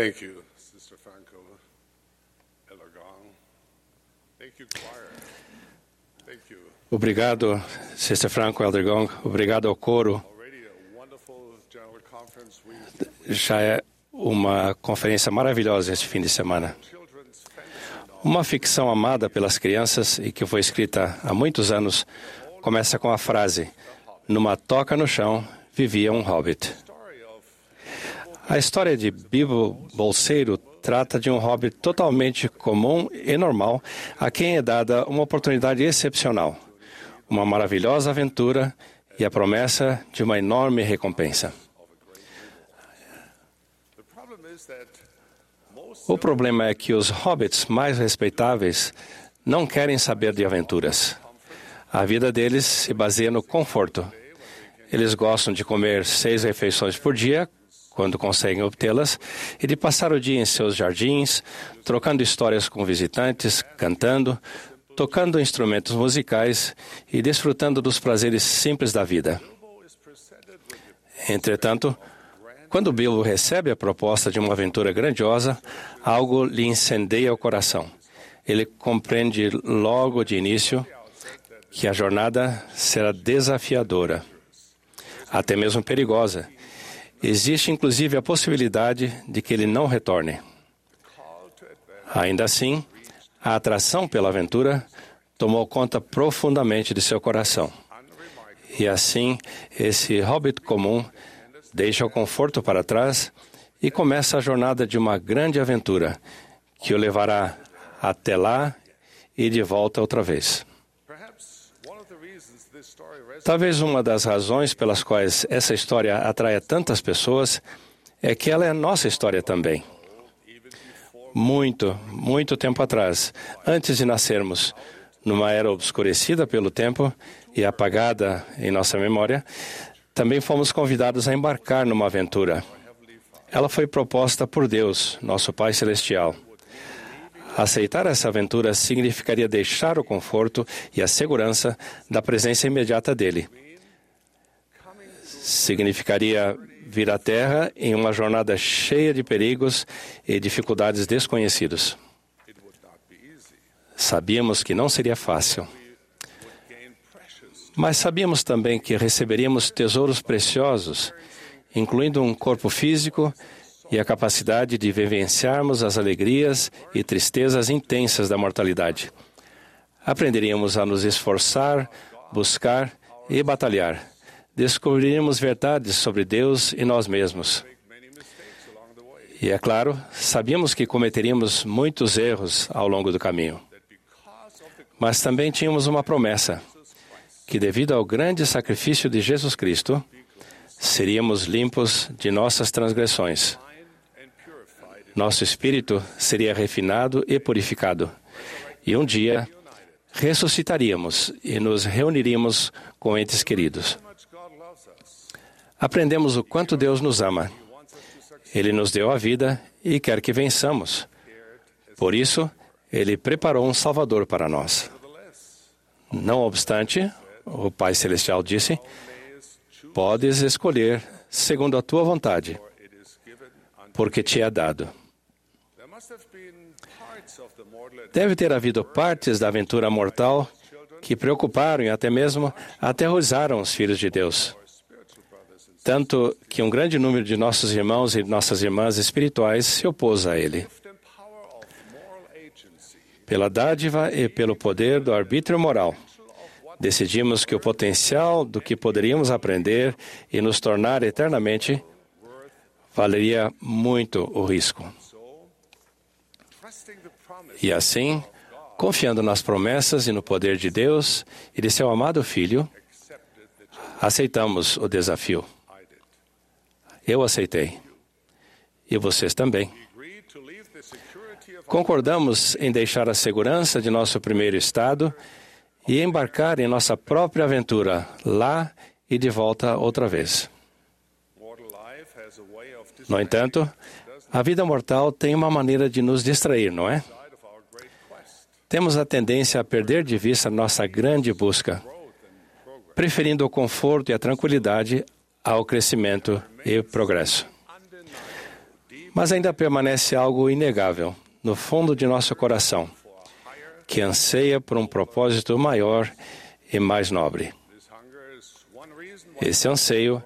Thank you, Sister Franco, Elagong. Thank you, choir. Thank you. Obrigado, Sister Franco Eldergong. Obrigado ao coro. Já é uma conferência maravilhosa este fim de semana. Uma ficção amada pelas crianças e que foi escrita há muitos anos começa com a frase: Numa toca no chão vivia um hobbit. A história de Bilbo Bolseiro trata de um hobbit totalmente comum e normal, a quem é dada uma oportunidade excepcional, uma maravilhosa aventura e a promessa de uma enorme recompensa. O problema é que os hobbits mais respeitáveis não querem saber de aventuras. A vida deles se baseia no conforto. Eles gostam de comer seis refeições por dia, quando conseguem obtê-las, e de passar o dia em seus jardins, trocando histórias com visitantes, cantando, tocando instrumentos musicais e desfrutando dos prazeres simples da vida. Entretanto, quando Bilbo recebe a proposta de uma aventura grandiosa, algo lhe incendeia o coração. Ele compreende logo de início que a jornada será desafiadora, até mesmo perigosa. Existe inclusive a possibilidade de que ele não retorne. Ainda assim, a atração pela aventura tomou conta profundamente de seu coração. E assim, esse hobbit comum deixa o conforto para trás e começa a jornada de uma grande aventura que o levará até lá e de volta outra vez. Talvez uma das razões pelas quais essa história atrai tantas pessoas é que ela é nossa história também. Muito, muito tempo atrás, antes de nascermos, numa era obscurecida pelo tempo e apagada em nossa memória, também fomos convidados a embarcar numa aventura. Ela foi proposta por Deus, nosso Pai Celestial. Aceitar essa aventura significaria deixar o conforto e a segurança da presença imediata dele. Significaria vir à Terra em uma jornada cheia de perigos e dificuldades desconhecidos. Sabíamos que não seria fácil, mas sabíamos também que receberíamos tesouros preciosos, incluindo um corpo físico e a capacidade de vivenciarmos as alegrias e tristezas intensas da mortalidade. Aprenderíamos a nos esforçar, buscar e batalhar. Descobriríamos verdades sobre Deus e nós mesmos. E é claro, sabíamos que cometeríamos muitos erros ao longo do caminho. Mas também tínhamos uma promessa: que devido ao grande sacrifício de Jesus Cristo, seríamos limpos de nossas transgressões. Nosso espírito seria refinado e purificado. E um dia ressuscitaríamos e nos reuniríamos com entes queridos. Aprendemos o quanto Deus nos ama. Ele nos deu a vida e quer que vençamos. Por isso, ele preparou um Salvador para nós. Não obstante, o Pai Celestial disse: Podes escolher segundo a tua vontade, porque te é dado. Deve ter havido partes da aventura mortal que preocuparam e até mesmo aterrorizaram os filhos de Deus. Tanto que um grande número de nossos irmãos e nossas irmãs espirituais se opôs a ele. Pela dádiva e pelo poder do arbítrio moral, decidimos que o potencial do que poderíamos aprender e nos tornar eternamente valeria muito o risco. E assim, confiando nas promessas e no poder de Deus e de seu amado Filho, aceitamos o desafio. Eu aceitei. E vocês também. Concordamos em deixar a segurança de nosso primeiro estado e embarcar em nossa própria aventura, lá e de volta outra vez. No entanto, a vida mortal tem uma maneira de nos distrair, não é? Temos a tendência a perder de vista nossa grande busca, preferindo o conforto e a tranquilidade ao crescimento e progresso. Mas ainda permanece algo inegável no fundo de nosso coração, que anseia por um propósito maior e mais nobre. Esse anseio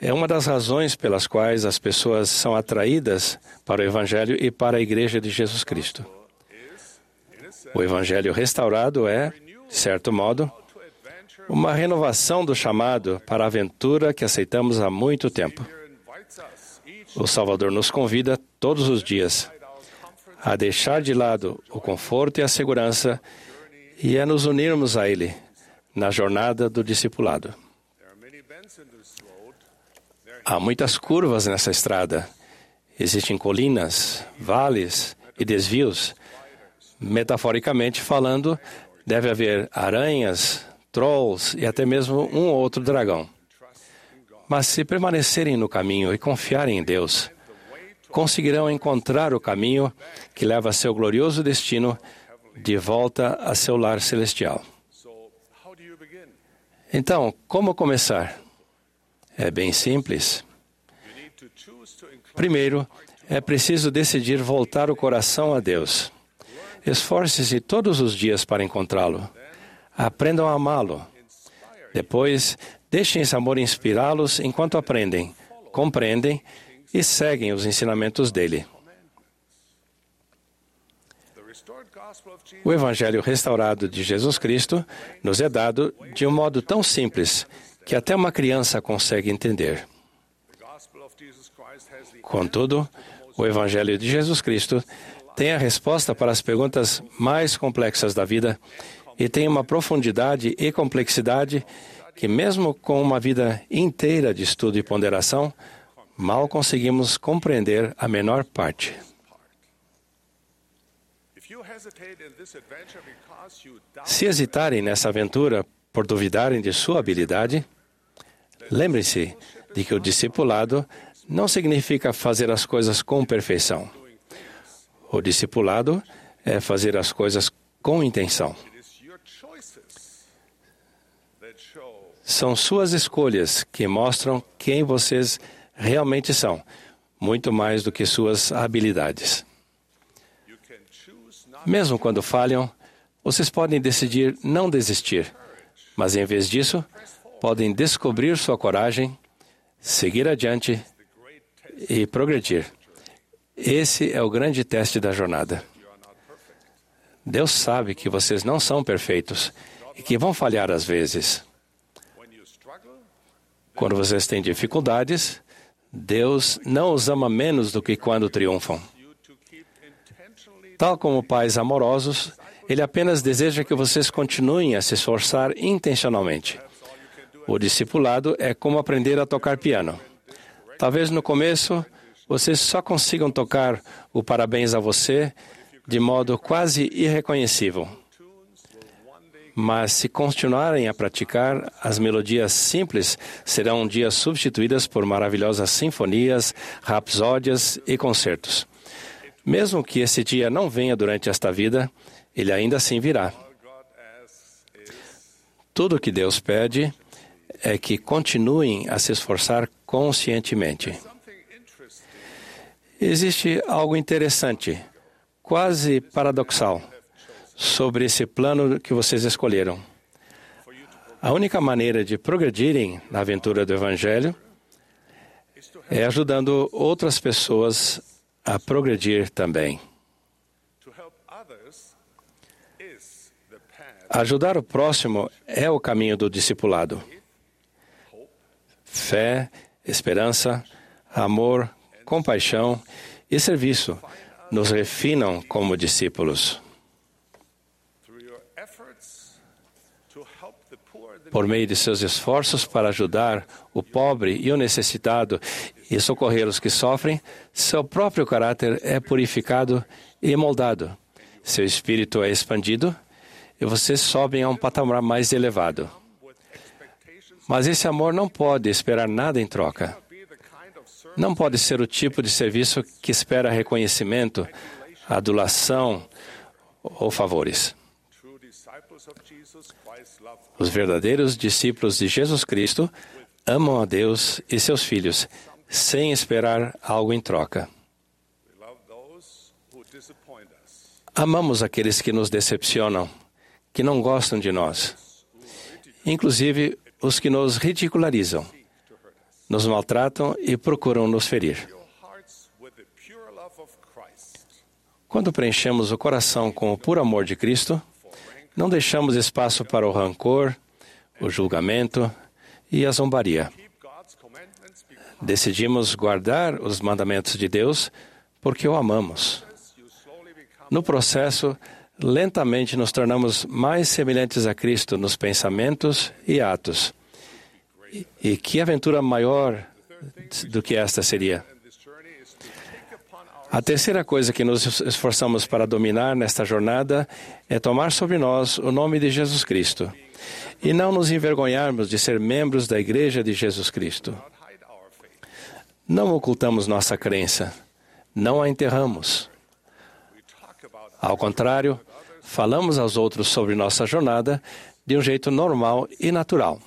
é uma das razões pelas quais as pessoas são atraídas para o Evangelho e para a Igreja de Jesus Cristo. O Evangelho restaurado é, de certo modo, uma renovação do chamado para a aventura que aceitamos há muito tempo. O Salvador nos convida todos os dias a deixar de lado o conforto e a segurança e a nos unirmos a Ele na jornada do discipulado. Há muitas curvas nessa estrada. Existem colinas, vales e desvios. Metaforicamente falando, deve haver aranhas, trolls e até mesmo um ou outro dragão. Mas se permanecerem no caminho e confiarem em Deus, conseguirão encontrar o caminho que leva seu glorioso destino de volta a seu lar celestial. Então, como começar? É bem simples. Primeiro, é preciso decidir voltar o coração a Deus. Esforce-se todos os dias para encontrá-lo. Aprendam a amá-lo. Depois, deixem esse amor inspirá-los enquanto aprendem, compreendem e seguem os ensinamentos dele. O Evangelho restaurado de Jesus Cristo nos é dado de um modo tão simples que até uma criança consegue entender. Contudo, o Evangelho de Jesus Cristo tem a resposta para as perguntas mais complexas da vida e tem uma profundidade e complexidade que, mesmo com uma vida inteira de estudo e ponderação, mal conseguimos compreender a menor parte. Se hesitarem nessa aventura por duvidarem de sua habilidade, lembre-se de que o discipulado não significa fazer as coisas com perfeição. O discipulado é fazer as coisas com intenção. São suas escolhas que mostram quem vocês realmente são, muito mais do que suas habilidades. Mesmo quando falham, vocês podem decidir não desistir, mas em vez disso, podem descobrir sua coragem, seguir adiante e progredir. Esse é o grande teste da jornada. Deus sabe que vocês não são perfeitos e que vão falhar às vezes. Quando vocês têm dificuldades, Deus não os ama menos do que quando triunfam. Tal como pais amorosos, Ele apenas deseja que vocês continuem a se esforçar intencionalmente. O discipulado é como aprender a tocar piano. Talvez no começo vocês só consigam tocar o parabéns a você de modo quase irreconhecível. Mas se continuarem a praticar, as melodias simples serão um dia substituídas por maravilhosas sinfonias, rapsódias e concertos. Mesmo que esse dia não venha durante esta vida, ele ainda assim virá. Tudo o que Deus pede é que continuem a se esforçar conscientemente. Existe algo interessante, quase paradoxal, sobre esse plano que vocês escolheram. A única maneira de progredirem na aventura do Evangelho é ajudando outras pessoas a progredir também. Ajudar o próximo é o caminho do discipulado. Fé, esperança, amor, compaixão e serviço nos refinam como discípulos. Por meio de seus esforços para ajudar o pobre e o necessitado e socorrer os que sofrem, seu próprio caráter é purificado e moldado. Seu espírito é expandido e vocês sobem a um patamar mais elevado. Mas esse amor não pode esperar nada em troca. Não pode ser o tipo de serviço que espera reconhecimento, adulação ou favores. Os verdadeiros discípulos de Jesus Cristo amam a Deus e seus filhos, sem esperar algo em troca. Amamos aqueles que nos decepcionam, que não gostam de nós, inclusive os que nos ridicularizam, nos maltratam e procuram nos ferir. Quando preenchemos o coração com o puro amor de Cristo, não deixamos espaço para o rancor, o julgamento e a zombaria. Decidimos guardar os mandamentos de Deus porque o amamos. No processo, lentamente nos tornamos mais semelhantes a Cristo nos pensamentos e atos. E, que aventura maior do que esta seria? A terceira coisa que nos esforçamos para dominar nesta jornada é tomar sobre nós o nome de Jesus Cristo e não nos envergonharmos de ser membros da Igreja de Jesus Cristo. Não ocultamos nossa crença, não a enterramos. Ao contrário, falamos aos outros sobre nossa jornada de um jeito normal e natural.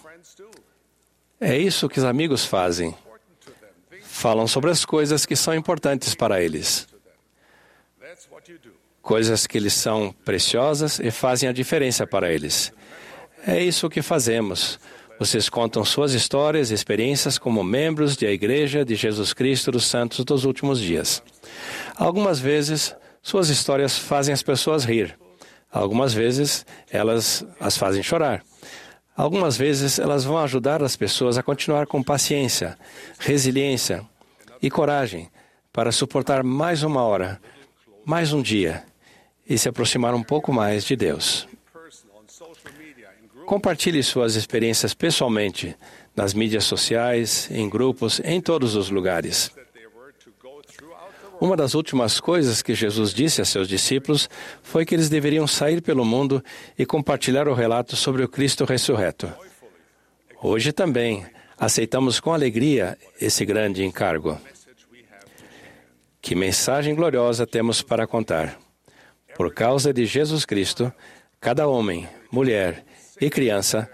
É isso que os amigos fazem. Falam sobre as coisas que são importantes para eles, coisas que lhes são preciosas e fazem a diferença para eles. É isso que fazemos. Vocês contam suas histórias e experiências como membros da Igreja de Jesus Cristo dos Santos dos últimos dias. Algumas vezes, suas histórias fazem as pessoas rir. Algumas vezes, elas as fazem chorar. Algumas vezes, elas vão ajudar as pessoas a continuar com paciência, resiliência e coragem para suportar mais uma hora, mais um dia e se aproximar um pouco mais de Deus. Compartilhe suas experiências pessoalmente, nas mídias sociais, em grupos, em todos os lugares. Uma das últimas coisas que Jesus disse a seus discípulos foi que eles deveriam sair pelo mundo e compartilhar o relato sobre o Cristo ressurreto. Hoje também aceitamos com alegria esse grande encargo. Que mensagem gloriosa temos para contar. Por causa de Jesus Cristo, cada homem, mulher e criança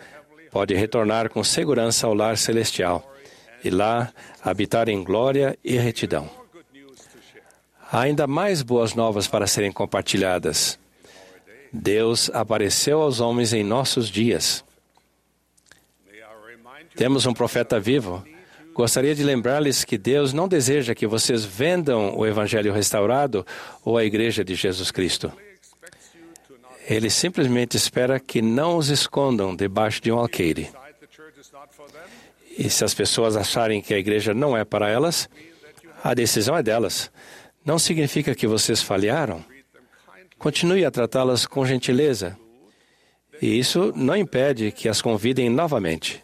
pode retornar com segurança ao lar celestial e lá habitar em glória e retidão. Há ainda mais boas novas para serem compartilhadas. Deus apareceu aos homens em nossos dias. Temos um profeta vivo. Gostaria de lembrar-lhes que Deus não deseja que vocês vendam o Evangelho restaurado ou a Igreja de Jesus Cristo. Ele simplesmente espera que não os escondam debaixo de um alqueire. E se as pessoas acharem que a igreja não é para elas, a decisão é delas. Não significa que vocês falharam. Continue a tratá-las com gentileza. E isso não impede que as convidem novamente.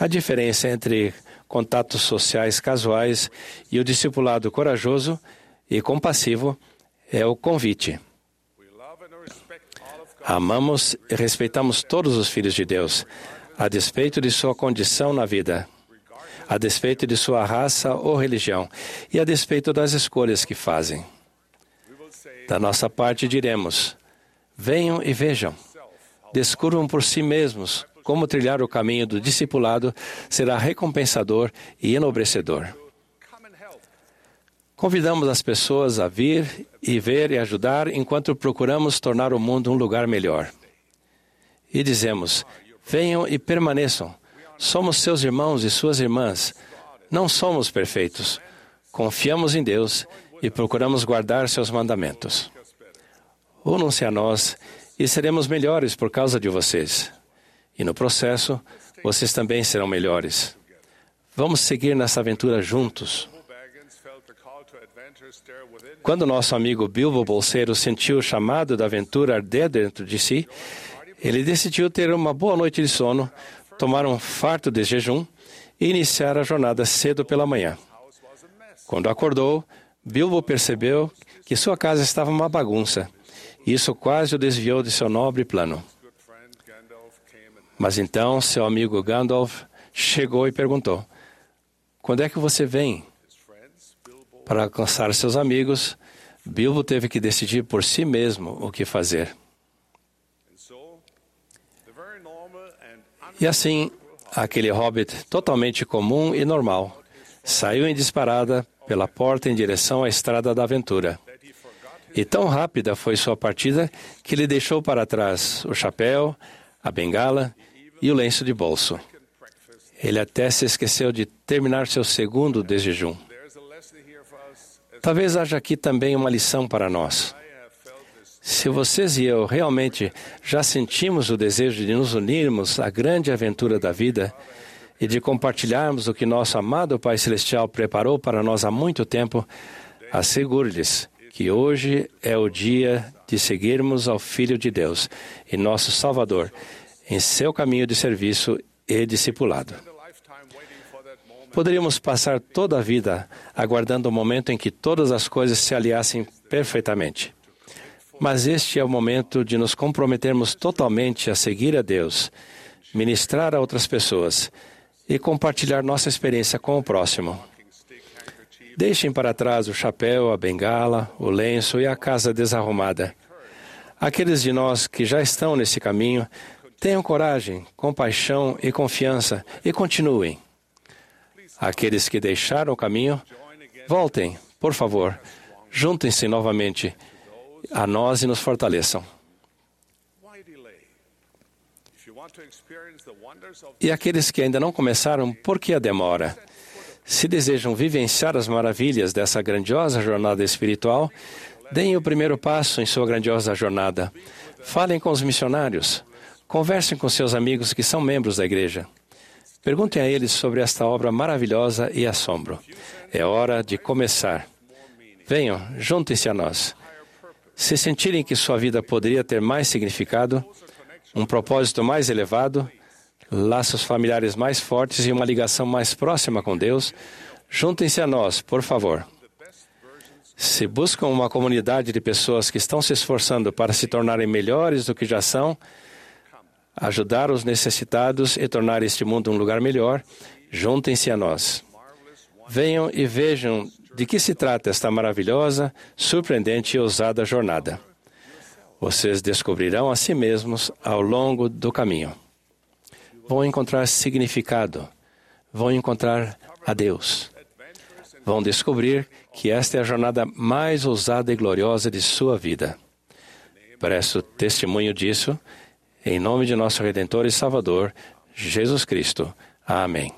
A diferença entre contatos sociais casuais e o discipulado corajoso e compassivo é o convite. Amamos e respeitamos todos os filhos de Deus, a despeito de sua condição na vida, a despeito de sua raça ou religião e a despeito das escolhas que fazem. Da nossa parte diremos: venham e vejam. Descubram por si mesmos como trilhar o caminho do discipulado será recompensador e enobrecedor. Convidamos as pessoas a vir e ver e ajudar enquanto procuramos tornar o mundo um lugar melhor. E dizemos: venham e permaneçam. Somos seus irmãos e suas irmãs. Não somos perfeitos. Confiamos em Deus e procuramos guardar seus mandamentos. Unam-se a nós e seremos melhores por causa de vocês. E no processo, vocês também serão melhores. Vamos seguir nessa aventura juntos. Quando nosso amigo Bilbo Bolseiro sentiu o chamado da aventura arder dentro de si, ele decidiu ter uma boa noite de sono, tomar um farto de jejum e iniciar a jornada cedo pela manhã. Quando acordou, Bilbo percebeu que sua casa estava uma bagunça. Isso quase o desviou de seu nobre plano. Mas então seu amigo Gandalf chegou e perguntou: Quando é que você vem? Para alcançar seus amigos, Bilbo teve que decidir por si mesmo o que fazer. E assim, aquele hobbit totalmente comum e normal saiu em disparada pela porta em direção à estrada da aventura. E tão rápida foi sua partida que ele deixou para trás o chapéu, a bengala e o lenço de bolso. Ele até se esqueceu de terminar seu segundo de jejum. Talvez haja aqui também uma lição para nós. Se vocês e eu realmente já sentimos o desejo de nos unirmos à grande aventura da vida e de compartilharmos o que nosso amado Pai Celestial preparou para nós há muito tempo, assegure-lhes que hoje é o dia de seguirmos ao Filho de Deus e nosso Salvador em seu caminho de serviço e discipulado. Poderíamos passar toda a vida aguardando o momento em que todas as coisas se aliassem perfeitamente. Mas este é o momento de nos comprometermos totalmente a seguir a Deus, ministrar a outras pessoas e compartilhar nossa experiência com o próximo. Deixem para trás o chapéu, a bengala, o lenço e a casa desarrumada. Aqueles de nós que já estão nesse caminho, tenham coragem, compaixão e confiança e continuem. Aqueles que deixaram o caminho, voltem, por favor, juntem-se novamente a nós e nos fortaleçam. E aqueles que ainda não começaram, por que a demora? Se desejam vivenciar as maravilhas dessa grandiosa jornada espiritual, deem o primeiro passo em sua grandiosa jornada. Falem com os missionários. Conversem com seus amigos que são membros da igreja. Perguntem a eles sobre esta obra maravilhosa e assombro. É hora de começar. Venham, juntem-se a nós. Se sentirem que sua vida poderia ter mais significado, um propósito mais elevado, laços familiares mais fortes e uma ligação mais próxima com Deus, juntem-se a nós, por favor. Se buscam uma comunidade de pessoas que estão se esforçando para se tornarem melhores do que já são, ajudar os necessitados e tornar este mundo um lugar melhor, juntem-se a nós. Venham e vejam de que se trata esta maravilhosa, surpreendente e ousada jornada. Vocês descobrirão a si mesmos ao longo do caminho vão encontrar significado, vão encontrar a Deus. Vão descobrir que esta é a jornada mais ousada e gloriosa de sua vida. Presto testemunho disso, em nome de nosso Redentor e Salvador, Jesus Cristo. Amém.